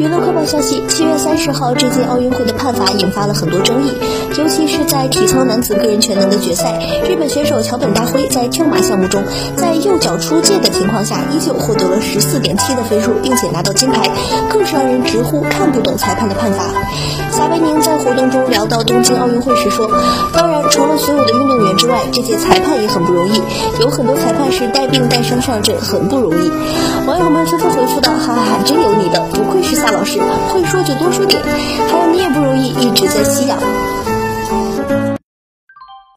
娱乐快报消息：七月三十号，这届奥运会的判罚引发了很多争议，尤其是在体操男子个人全能的决赛，日本选手桥本大辉在跳马项目中，在右脚出界的情况下，依旧获得了十四点七的分数，并且拿到金牌，更是让人直呼看不懂裁判的判罚。撒贝宁在活动中聊到东京奥运会时说：“当然，除了所有的运动员之外，这届裁判也很不容易，有很多裁判是带病带伤上阵，很不容易。”网友们纷纷回复道：“哈哈哈，真有，老师，会说就多说点，还有你也不容易，一直在吸氧。”